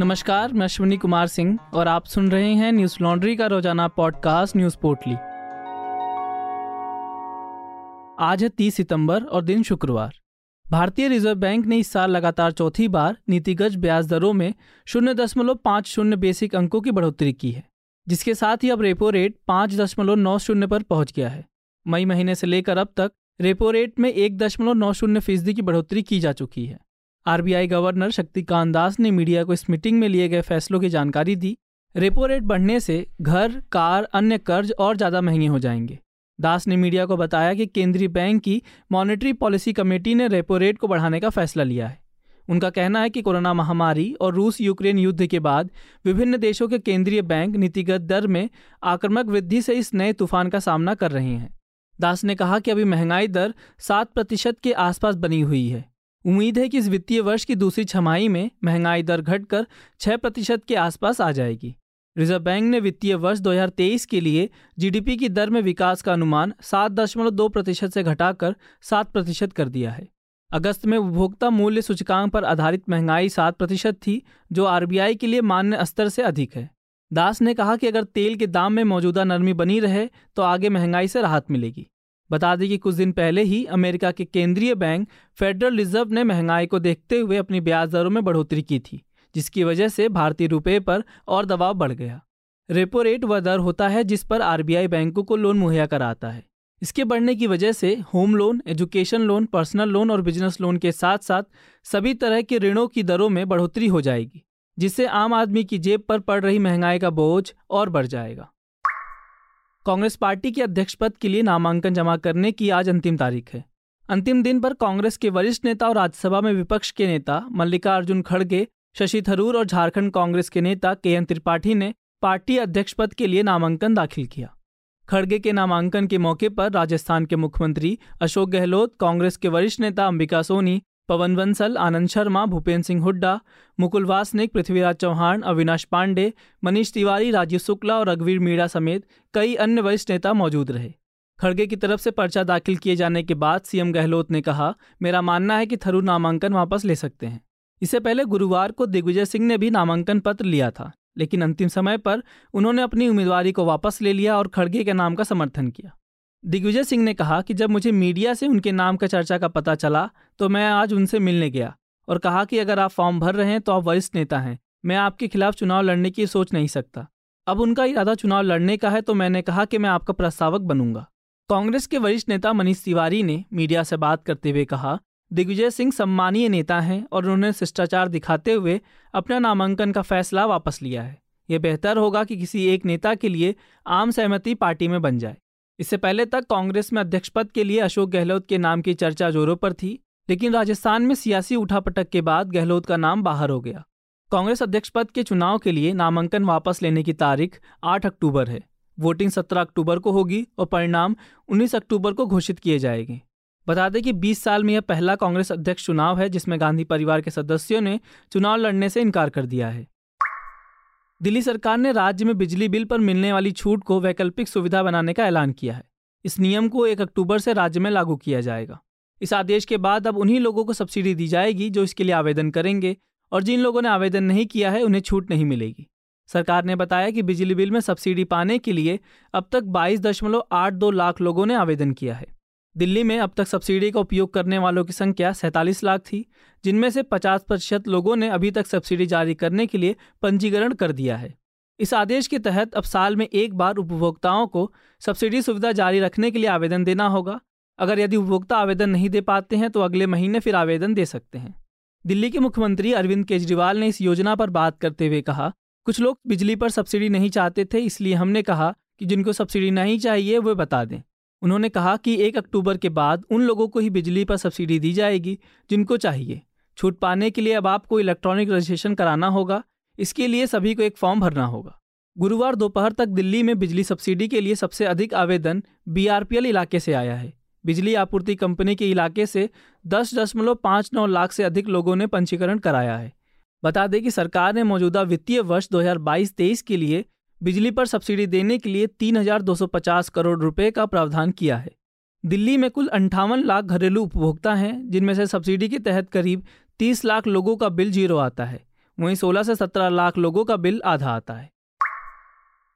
नमस्कार, मैं अश्विनी कुमार सिंह और आप सुन रहे हैं न्यूज़ लॉन्ड्री का रोज़ाना पॉडकास्ट न्यूज़ पोर्टली। आज है 30 सितंबर और दिन शुक्रवार। भारतीय रिज़र्व बैंक ने इस साल लगातार चौथी बार नीतिगत ब्याज दरों में शून्य दशमलव पाँच शून्य बेसिक अंकों की बढ़ोतरी की है, जिसके साथ ही अब रेपो रेट पाँच दशमलव नौ शून्य पर पहुँच गया है। मई महीने से लेकर अब तक रेपो रेट में एक दशमलव नौ शून्य फ़ीसदी की बढ़ोतरी की जा चुकी है। आरबीआई गवर्नर शक्तिकांत दास ने मीडिया को इस मीटिंग में लिए गए फैसलों की जानकारी दी। रेपो रेट बढ़ने से घर, कार, अन्य कर्ज और ज़्यादा महँगे हो जाएँगे। दास ने मीडिया को बताया कि केंद्रीय बैंक की मॉनेटरी पॉलिसी कमेटी ने रेपो रेट को बढ़ाने का फैसला लिया है। उनका कहना है कि कोरोना महामारी और रूस यूक्रेन युद्ध के बाद विभिन्न देशों के केंद्रीय बैंक नीतिगत दर में आक्रामक वृद्धि से इस नए तूफ़ान का सामना कर रहे हैं। दास ने कहा कि अभी महँगाई दर सात प्रतिशत के आसपास बनी हुई है। उम्मीद है कि इस वित्तीय वर्ष की दूसरी छमाही में महँगाई दर घटकर छह प्रतिशत के आसपास आ जाएगी। रिज़र्व बैंक ने वित्तीय वर्ष 2023 के लिए जीडीपी की दर में विकास का अनुमान सात दशमलव दो प्रतिशत से घटाकर सात प्रतिशत कर दिया है। अगस्त में उपभोक्ता मूल्य सूचकांक पर आधारित महँगाई सात प्रतिशत थी, जो आरबीआई के लिए मान्य स्तर से अधिक है। दास ने कहा कि अगर तेल के दाम में मौजूदा नरमी बनी रहे तो आगे महँगाई से राहत मिलेगी। बता दें कि कुछ दिन पहले ही अमेरिका के केंद्रीय बैंक फेडरल रिज़र्व ने महँगाई को देखते हुए अपनी ब्याज दरों में बढ़ोतरी की थी, जिसकी वजह से भारतीय रुपये पर और दबाव बढ़ गया। रेपो रेट वह दर होता है जिस पर आरबीआई बैंकों को लोन मुहैया कराता है। इसके बढ़ने की वजह से home loan, education loan, personal loan और बिज़नेस लोन के साथ साथ सभी तरह के ऋणों की दरों में बढ़ोतरी हो जाएगी, जिससे आम आदमी की जेब पर पड़ रही महँगाई का बोझ और बढ़ जाएगा। कांग्रेस पार्टी के अध्यक्ष पद के लिए नामांकन जमा करने की आज अंतिम तारीख है। अंतिम दिन पर कांग्रेस के वरिष्ठ नेता और राज्यसभा में विपक्ष के नेता मल्लिकार्जुन खड़गे, शशि थरूर और झारखंड कांग्रेस के नेता के एन त्रिपाठी ने पार्टी अध्यक्ष पद के लिए नामांकन दाखिल किया। खड़गे के नामांकन के मौके पर राजस्थान के मुख्यमंत्री अशोक गहलोत, कांग्रेस के वरिष्ठ नेता अंबिका सोनी पवन बंसल आनंद शर्मा भूपेन्द्र सिंह हुड्डा, मुकुल वासनिक पृथ्वीराज चौहान, अविनाश पांडे, मनीष तिवारी राजीव शुक्ला और रघुवीर मीणा समेत कई अन्य वरिष्ठ नेता मौजूद रहे। खड़गे की तरफ़ से पर्चा दाखिल किए जाने के बाद सीएम गहलोत ने कहा, मेरा मानना है कि थरूर नामांकन वापस ले सकते हैं। इससे पहले गुरुवार को दिग्विजय सिंह ने भी नामांकन पत्र लिया था, लेकिन अंतिम समय पर उन्होंने अपनी उम्मीदवारी को वापस ले लिया और खड़गे के नाम का समर्थन किया। दिग्विजय सिंह ने कहा कि जब मुझे मीडिया से उनके नाम का चर्चा का पता चला तो मैं आज उनसे मिलने गया और कहा कि अगर आप फॉर्म भर रहे हैं तो आप वरिष्ठ नेता हैं। मैं आपके खिलाफ चुनाव लड़ने की सोच नहीं सकता। अब उनका इरादा चुनाव लड़ने का है तो मैंने कहा कि मैं आपका प्रस्तावक बनूँगा। कांग्रेस के वरिष्ठ नेता मनीष तिवारी ने मीडिया से बात करते हुए कहा, दिग्विजय सिंह सम्मानीय नेता हैं और उन्होंने शिष्टाचार दिखाते हुए अपना नामांकन का फैसला वापस लिया है। यह बेहतर होगा कि किसी एक नेता के लिए आम सहमति पार्टी में बन जाए। इससे पहले तक कांग्रेस में अध्यक्ष पद के लिए अशोक गहलोत के नाम की चर्चा जोरों पर थी, लेकिन राजस्थान में सियासी उठापटक के बाद गहलोत का नाम बाहर हो गया। कांग्रेस अध्यक्ष पद के चुनाव के लिए नामांकन वापस लेने की तारीख 8 अक्टूबर है। वोटिंग 17 अक्टूबर को होगी और परिणाम 19 अक्टूबर को घोषित किए जाएँगे। बता दें कि 20 साल में यह पहला कांग्रेस अध्यक्ष चुनाव है, जिसमें गांधी परिवार के सदस्यों ने चुनाव लड़ने से इनकार कर दिया है। दिल्ली सरकार ने राज्य में बिजली बिल पर मिलने वाली छूट को वैकल्पिक सुविधा बनाने का ऐलान किया है। इस नियम को एक अक्टूबर से राज्य में लागू किया जाएगा। इस आदेश के बाद अब उन्हीं लोगों को सब्सिडी दी जाएगी जो इसके लिए आवेदन करेंगे, और जिन लोगों ने आवेदन नहीं किया है, उन्हें छूट नहीं मिलेगी। सरकार ने बताया कि बिजली बिल में सब्सिडी पाने के लिए अब तक बाईस दशमलव आठ दो लाख लोगों ने आवेदन किया है। दिल्ली में अब तक सब्सिडी का उपयोग करने वालों की संख्या सैंतालीस लाख थी, जिनमें से 50 प्रतिशत लोगों ने अभी तक सब्सिडी जारी करने के लिए पंजीकरण कर दिया है। इस आदेश के तहत अब साल में एक बार उपभोक्ताओं को सब्सिडी सुविधा जारी रखने के लिए आवेदन देना होगा। अगर यदि उपभोक्ता आवेदन नहीं दे पाते हैं तो अगले महीने फिर आवेदन दे सकते हैं। दिल्ली के मुख्यमंत्री अरविंद केजरीवाल ने इस योजना पर बात करते हुए कहा, कुछ लोग बिजली पर सब्सिडी नहीं चाहते थे, इसलिए हमने कहा कि जिनको सब्सिडी नहीं चाहिए, वे बता दें। उन्होंने कहा कि एक अक्टूबर के बाद उन लोगों को ही बिजली पर सब्सिडी दी जाएगी जिनको चाहिए। छूट पाने के लिए अब आपको इलेक्ट्रॉनिक रजिस्ट्रेशन कराना होगा। इसके लिए सभी को एक फॉर्म भरना होगा। गुरुवार दोपहर तक दिल्ली में बिजली सब्सिडी के लिए सबसे अधिक आवेदन बीआरपीएल इलाके से आया है। बिजली आपूर्ति कंपनी के इलाके से दस दशमलव पाँच नौ लाख से अधिक लोगों ने पंजीकरण कराया है। बता दें कि सरकार ने मौजूदा वित्तीय वर्ष 2022-23 के लिए बिजली पर सब्सिडी देने के लिए 3,250 करोड़ रुपए का प्रावधान किया है। दिल्ली में कुल अंठावन लाख घरेलू उपभोक्ता हैं जिनमें से सब्सिडी के तहत करीब 30 लाख लोगों का बिल ज़ीरो आता है। वहीं 16 से 17 लाख लोगों का बिल आधा आता है।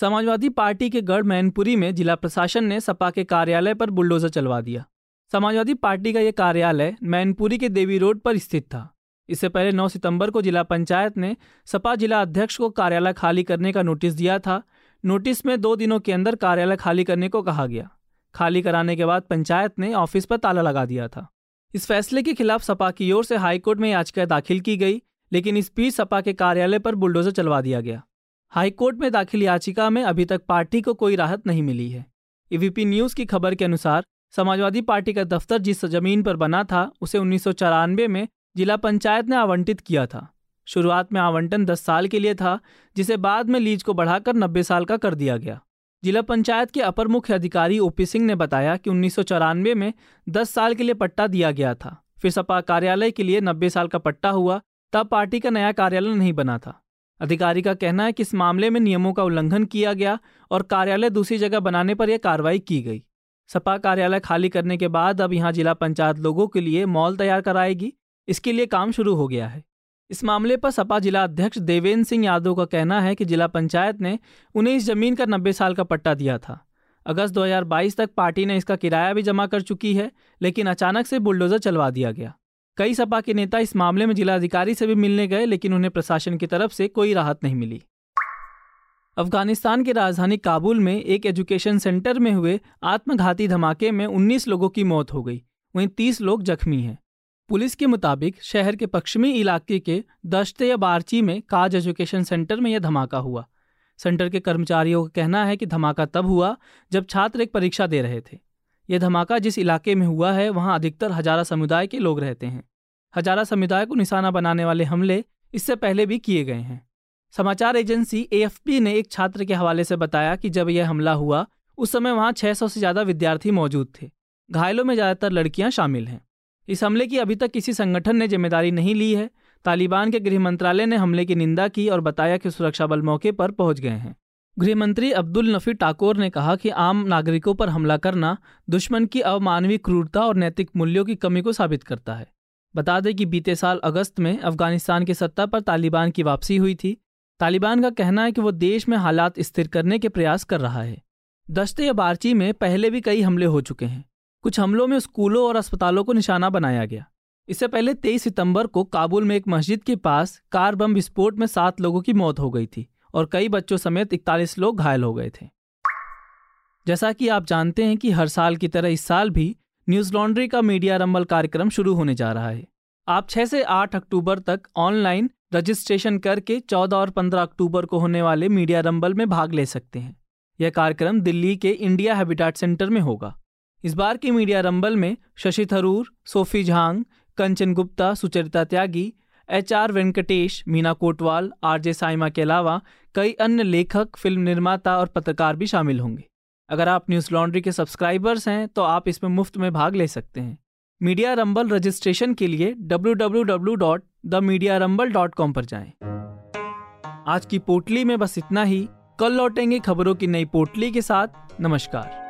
समाजवादी पार्टी के गढ़ मैनपुरी में जिला प्रशासन ने सपा के कार्यालय पर बुलडोजर चलवा दिया। समाजवादी पार्टी का यह कार्यालय मैनपुरी के देवी रोड पर स्थित था। इससे पहले 9 सितंबर को जिला पंचायत ने सपा जिला अध्यक्ष को कार्यालय खाली करने का नोटिस दिया था। नोटिस में दो दिनों के अंदर कार्यालय खाली करने को कहा गया। खाली कराने के बाद पंचायत ने ऑफ़िस पर ताला लगा दिया था। इस फैसले के खिलाफ सपा की ओर से हाईकोर्ट में याचिका दाखिल की गई, लेकिन इस बीच सपा के कार्यालय पर बुलडोजर चलवा दिया गया। हाईकोर्ट में दाखिल याचिका में अभी तक पार्टी को कोई राहत नहीं मिली है। ईवीपी न्यूज़ की खबर के अनुसार, समाजवादी पार्टी का दफ्तर जिस ज़मीन पर बना था, उसे उन्नीस सौ चौरानबे में जिला पंचायत ने आवंटित किया था। शुरुआत में आवंटन 10 साल के लिए था, जिसे बाद में लीज को बढ़ाकर 90 साल का कर दिया गया। जिला पंचायत के अपर मुख्य अधिकारी ओपी सिंह ने बताया कि उन्नीस सौ चौरानवे में 10 साल के लिए पट्टा दिया गया था। फिर सपा कार्यालय के लिए 90 साल का पट्टा हुआ, तब पार्टी का नया कार्यालय नहीं बना था। अधिकारी का कहना है कि इस मामले में नियमों का उल्लंघन किया गया और कार्यालय दूसरी जगह बनाने पर यह कार्रवाई की गई। सपा कार्यालय खाली करने के बाद अब यहाँ जिला पंचायत लोगों के लिए मॉल तैयार कराएगी। इसके लिए काम शुरू हो गया है। इस मामले पर सपा जिला अध्यक्ष देवेंद्र सिंह यादव का कहना है कि जिला पंचायत ने उन्हें इस ज़मीन का नब्बे साल का पट्टा दिया था। अगस्त 2022 तक पार्टी ने इसका किराया भी जमा कर चुकी है, लेकिन अचानक से बुलडोजर चलवा दिया गया। कई सपा के नेता इस मामले में जिलाधिकारी से भी मिलने गए, लेकिन उन्हें प्रशासन की तरफ़ से कोई राहत नहीं मिली। अफ़गानिस्तान की राजधानी काबुल में एक एजुकेशन सेंटर में हुए आत्मघाती धमाके में 19 लोगों की मौत हो गई। वहीं 30 लोग जख्मी हैं। पुलिस के मुताबिक शहर के पश्चिमी इलाके के दश्त या बारची में काज एजुकेशन सेंटर में यह धमाका हुआ। सेंटर के कर्मचारियों का कहना है कि धमाका तब हुआ जब छात्र एक परीक्षा दे रहे थे। यह धमाका जिस इलाके में हुआ है, वहाँ अधिकतर हजारा समुदाय के लोग रहते हैं। हजारा समुदाय को निशाना बनाने वाले हमले इससे पहले भी किए गए हैं। समाचार एजेंसी एएफपी ने एक छात्र के हवाले से बताया कि जब यह हमला हुआ, उस समय वहाँ 600 से ज़्यादा विद्यार्थी मौजूद थे। घायलों में ज़्यादातर लड़कियाँ शामिल हैं। इस हमले की अभी तक किसी संगठन ने ज़िम्मेदारी नहीं ली है। तालिबान के गृह मंत्रालय ने हमले की निंदा की और बताया कि सुरक्षा बल मौके पर पहुँच गए हैं। गृह मंत्री अब्दुल नफी टाकोर ने कहा कि आम नागरिकों पर हमला करना दुश्मन की अवमानवीय क्रूरता और नैतिक मूल्यों की कमी को साबित करता है। बता दें कि बीते साल अगस्त में अफ़गानिस्तान की सत्ता पर तालिबान की वापसी हुई थी। तालिबान का कहना है कि वो देश में हालात स्थिर करने के प्रयास कर रहा है। दश्ते बारची में पहले भी कई हमले हो चुके हैं। कुछ हमलों में स्कूलों और अस्पतालों को निशाना बनाया गया। इससे पहले 23 सितंबर को काबुल में एक मस्जिद के पास कार बम विस्फोट में सात लोगों की मौत हो गई थी और कई बच्चों समेत इकतालीस लोग घायल हो गए थे। जैसा कि आप जानते हैं कि हर साल की तरह इस साल भी न्यूज़ लॉन्ड्री का मीडिया रंबल कार्यक्रम शुरू होने जा रहा है। आप 6 से 8 अक्टूबर तक ऑनलाइन रजिस्ट्रेशन करके 14 और 15 अक्टूबर को होने वाले मीडिया रंबल में भाग ले सकते हैं। यह कार्यक्रम दिल्ली के इंडिया हैबिटाट सेंटर में होगा। इस बार की मीडिया रंबल में Shashi Tharoor, Sophie Zhang, Kanchan Gupta, Sucharita Tyagi H R Venkatesh, Meena Kotwal, RJ Saima के अलावा कई अन्य लेखक, फ़िल्म निर्माता और पत्रकार भी शामिल होंगे। अगर आप न्यूज़ लॉन्ड्री के सब्सक्राइबर्स हैं तो आप इसमें मुफ़्त में भाग ले सकते हैं। मीडिया रंबल रजिस्ट्रेशन के लिए www.themediarumble.com पर जाएँ। आज की पोटली में बस इतना ही। कल लौटेंगे खबरों की नई पोटली के साथ। नमस्कार।